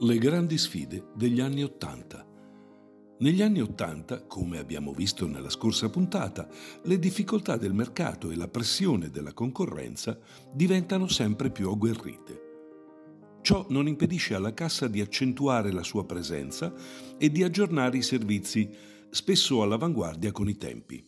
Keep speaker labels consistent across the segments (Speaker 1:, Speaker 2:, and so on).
Speaker 1: Le grandi sfide degli anni Ottanta. Negli anni Ottanta, come abbiamo visto nella scorsa puntata, le difficoltà del mercato e la pressione della concorrenza diventano sempre più agguerrite. Ciò non impedisce alla cassa di accentuare la sua presenza e di aggiornare i servizi, spesso all'avanguardia con i tempi.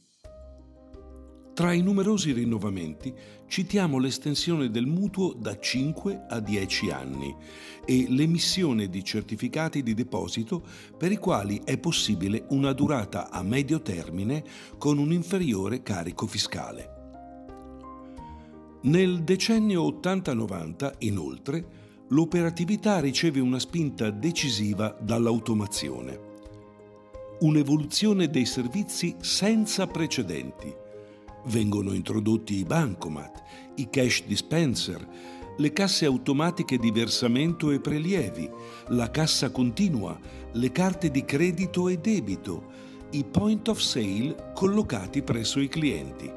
Speaker 1: Tra i numerosi rinnovamenti citiamo l'estensione del mutuo da 5 a 10 anni e l'emissione di certificati di deposito per i quali è possibile una durata a medio termine con un inferiore carico fiscale. Nel decennio 80-90, inoltre, l'operatività riceve una spinta decisiva dall'automazione. Un'evoluzione dei servizi senza precedenti Vengono introdotti i bancomat, i cash dispenser, le casse automatiche di versamento e prelievi, la cassa continua, le carte di credito e debito, i point of sale collocati presso i clienti.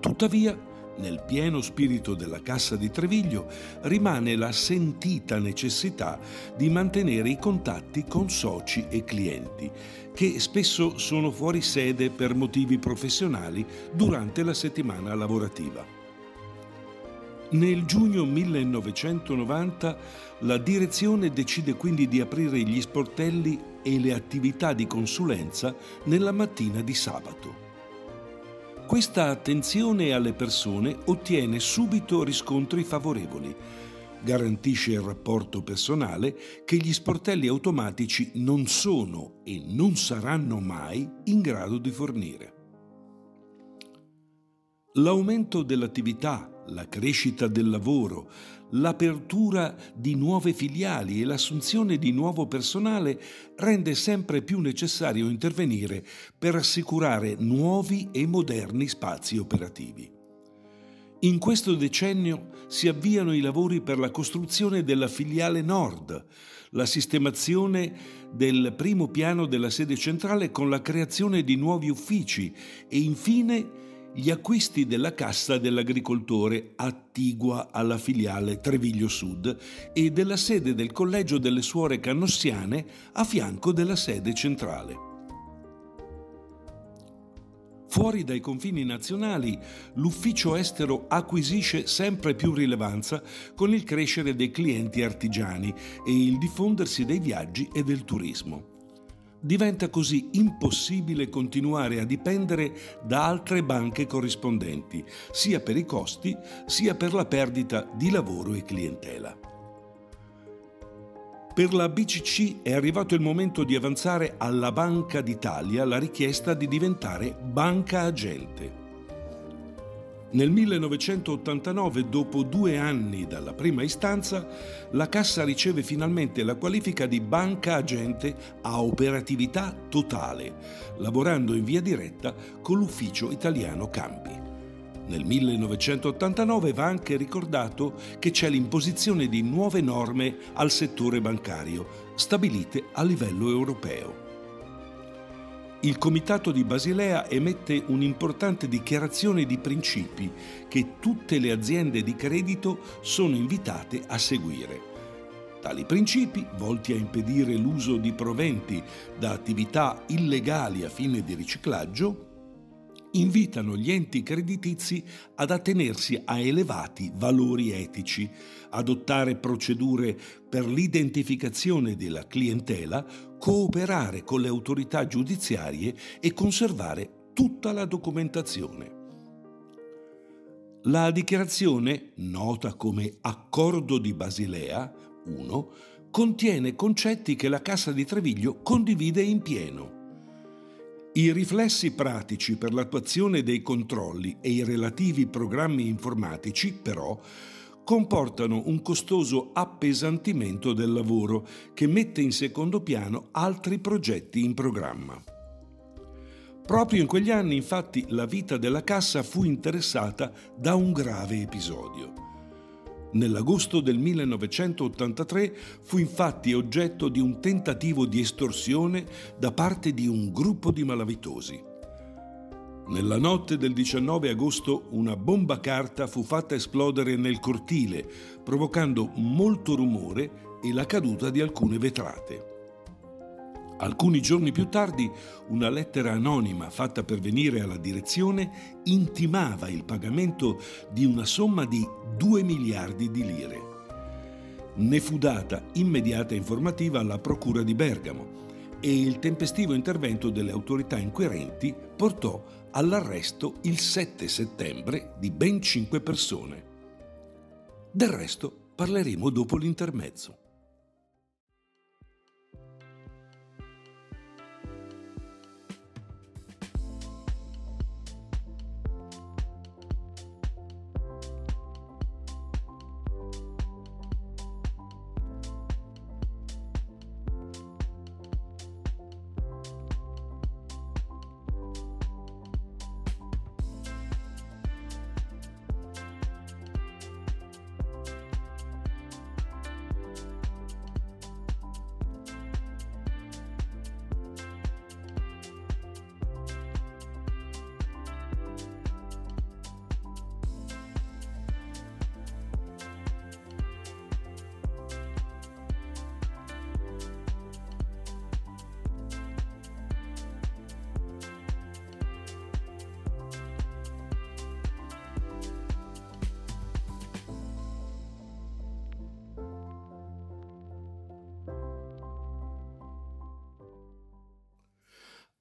Speaker 1: Tuttavia, nel pieno spirito della Cassa di Treviglio rimane la sentita necessità di mantenere i contatti con soci e clienti, che spesso sono fuori sede per motivi professionali durante la settimana lavorativa. Nel giugno 1990 la direzione decide quindi di aprire gli sportelli e le attività di consulenza nella mattina di sabato. Questa attenzione alle persone ottiene subito riscontri favorevoli. Garantisce il rapporto personale che gli sportelli automatici non sono e non saranno mai in grado di fornire. L'aumento dell'attività, la crescita del lavoro, l'apertura di nuove filiali e l'assunzione di nuovo personale rende sempre più necessario intervenire per assicurare nuovi e moderni spazi operativi. In questo decennio si avviano i lavori per la costruzione della filiale nord, la sistemazione del primo piano della sede centrale con la creazione di nuovi uffici e infine gli acquisti della Cassa dell'Agricoltore attigua alla filiale Treviglio Sud e della sede del Collegio delle Suore Cannossiane a fianco della sede centrale. Fuori dai confini nazionali, l'ufficio estero acquisisce sempre più rilevanza con il crescere dei clienti artigiani e il diffondersi dei viaggi e del turismo. Diventa così impossibile continuare a dipendere da altre banche corrispondenti, sia per i costi sia per la perdita di lavoro e clientela. Per la BCC è arrivato il momento di avanzare alla Banca d'Italia la richiesta di diventare banca agente. Nel 1989, dopo due anni dalla prima istanza, la Cassa riceve finalmente la qualifica di banca agente a operatività totale, lavorando in via diretta con l'ufficio italiano Campi. Nel 1989 va anche ricordato che c'è l'imposizione di nuove norme al settore bancario, stabilite a livello europeo il Comitato di Basilea emette un'importante dichiarazione di principi che tutte le aziende di credito sono invitate a seguire. Tali principi, volti a impedire l'uso di proventi da attività illegali a fine di riciclaggio, invitano gli enti creditizi ad attenersi a elevati valori etici, adottare procedure per l'identificazione della clientela, cooperare con le autorità giudiziarie e conservare tutta la documentazione. La dichiarazione, nota come Accordo di Basilea 1, contiene concetti che la Cassa di Treviglio condivide in pieno i riflessi pratici per l'attuazione dei controlli e i relativi programmi informatici, però, comportano un costoso appesantimento del lavoro che mette in secondo piano altri progetti in programma. Proprio in quegli anni, infatti, la vita della cassa fu interessata da un grave episodio. Nell'agosto del 1983 fu infatti oggetto di un tentativo di estorsione da parte di un gruppo di malavitosi. Nella notte del 19 agosto una bomba carta fu fatta esplodere nel cortile, provocando molto rumore e la caduta di alcune vetrate. Alcuni giorni più tardi una lettera anonima fatta pervenire alla direzione intimava il pagamento di una somma di 2 miliardi di lire. Ne fu data immediata informativa alla Procura di Bergamo e il tempestivo intervento delle autorità inquirenti portò all'arresto il 7 settembre di ben cinque persone. Del resto parleremo dopo l'intermezzo.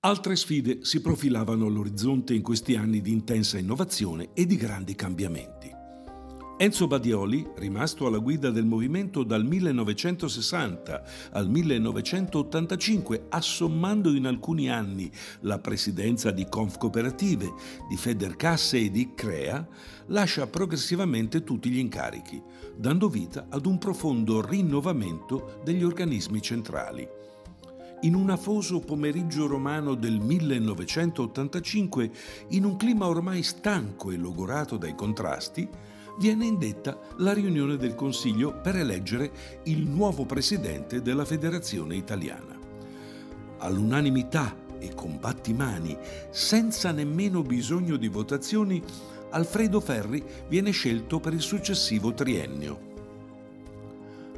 Speaker 1: Altre sfide si profilavano all'orizzonte in questi anni di intensa innovazione e di grandi cambiamenti. Enzo Badioli, rimasto alla guida del movimento dal 1960 al 1985, assommando in alcuni anni la presidenza di Conf Cooperative, di Federcasse e di Crea, lascia progressivamente tutti gli incarichi, dando vita ad un profondo rinnovamento degli organismi centrali. In un afoso pomeriggio romano del 1985, in un clima ormai stanco e logorato dai contrasti, viene indetta la riunione del Consiglio per eleggere il nuovo presidente della Federazione Italiana. All'unanimità e con battimani, senza nemmeno bisogno di votazioni, Alfredo Ferri viene scelto per il successivo triennio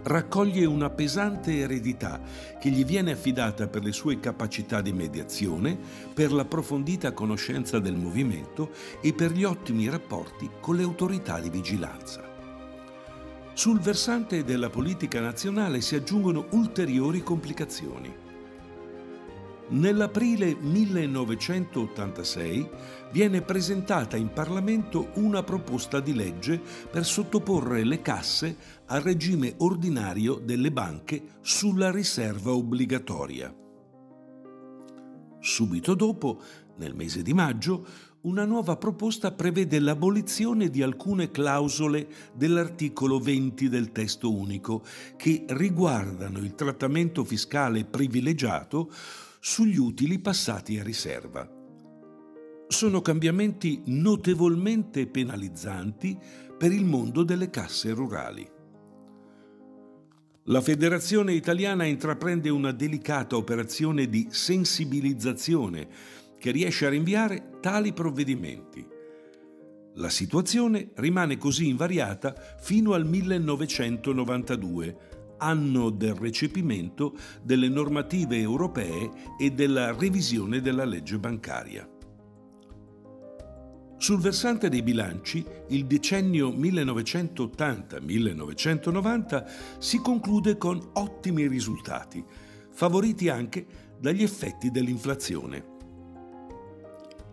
Speaker 1: raccoglie una pesante eredità che gli viene affidata per le sue capacità di mediazione, per l'approfondita conoscenza del movimento e per gli ottimi rapporti con le autorità di vigilanza. Sul versante della politica nazionale si aggiungono ulteriori complicazioni. Nell'aprile 1986 viene presentata in Parlamento una proposta di legge per sottoporre le casse al regime ordinario delle banche sulla riserva obbligatoria. Subito dopo, nel mese di maggio, una nuova proposta prevede l'abolizione di alcune clausole dell'articolo 20 del testo unico che riguardano il trattamento fiscale privilegiato sugli utili passati a riserva. Sono cambiamenti notevolmente penalizzanti per il mondo delle casse rurali. La Federazione Italiana intraprende una delicata operazione di sensibilizzazione che riesce a rinviare tali provvedimenti. La situazione rimane così invariata fino al 1992, anno del recepimento delle normative europee e della revisione della legge bancaria. Sul versante dei bilanci, il decennio 1980-1990 si conclude con ottimi risultati, favoriti anche dagli effetti dell'inflazione.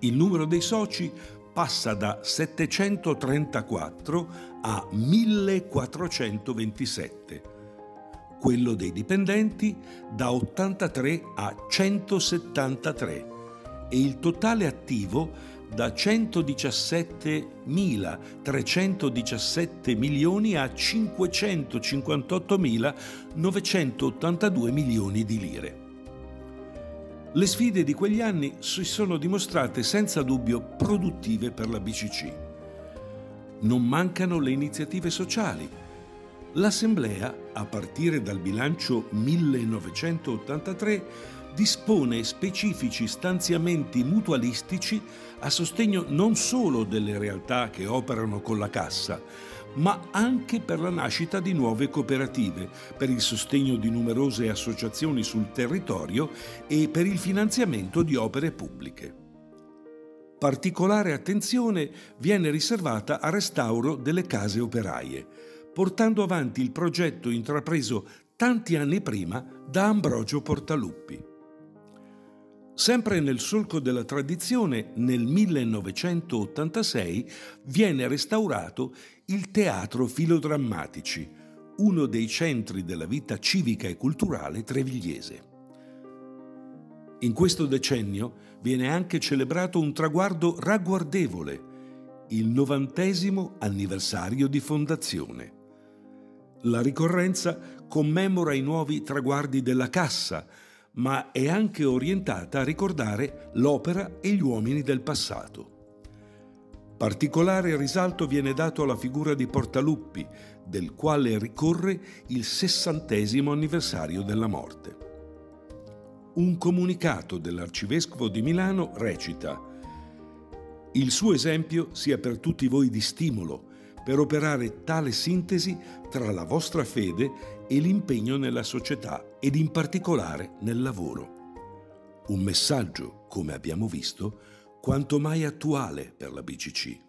Speaker 1: Il numero dei soci passa da 734 a 1427 quello dei dipendenti da 83 a 173 e il totale attivo da 117.317 milioni a 558.982 milioni di lire. Le sfide di quegli anni si sono dimostrate senza dubbio produttive per la BCC. Non mancano le iniziative sociali, l'Assemblea, a partire dal bilancio 1983, dispone specifici stanziamenti mutualistici a sostegno non solo delle realtà che operano con la cassa, ma anche per la nascita di nuove cooperative, per il sostegno di numerose associazioni sul territorio e per il finanziamento di opere pubbliche. Particolare attenzione viene riservata al restauro delle case operaie, portando avanti il progetto intrapreso tanti anni prima da Ambrogio Portaluppi. Sempre nel solco della tradizione, nel 1986 viene restaurato il Teatro Filodrammatici, uno dei centri della vita civica e culturale trevigliese. In questo decennio viene anche celebrato un traguardo ragguardevole, il novantesimo anniversario di fondazione. La ricorrenza commemora i nuovi traguardi della Cassa, ma è anche orientata a ricordare l'opera e gli uomini del passato. Particolare risalto viene dato alla figura di Portaluppi, del quale ricorre il sessantesimo anniversario della morte. Un comunicato dell'Arcivescovo di Milano recita Il suo esempio sia per tutti voi di stimolo per operare tale sintesi tra la vostra fede e l'impegno nella società ed in particolare nel lavoro. Un messaggio, come abbiamo visto, quanto mai attuale per la BCC.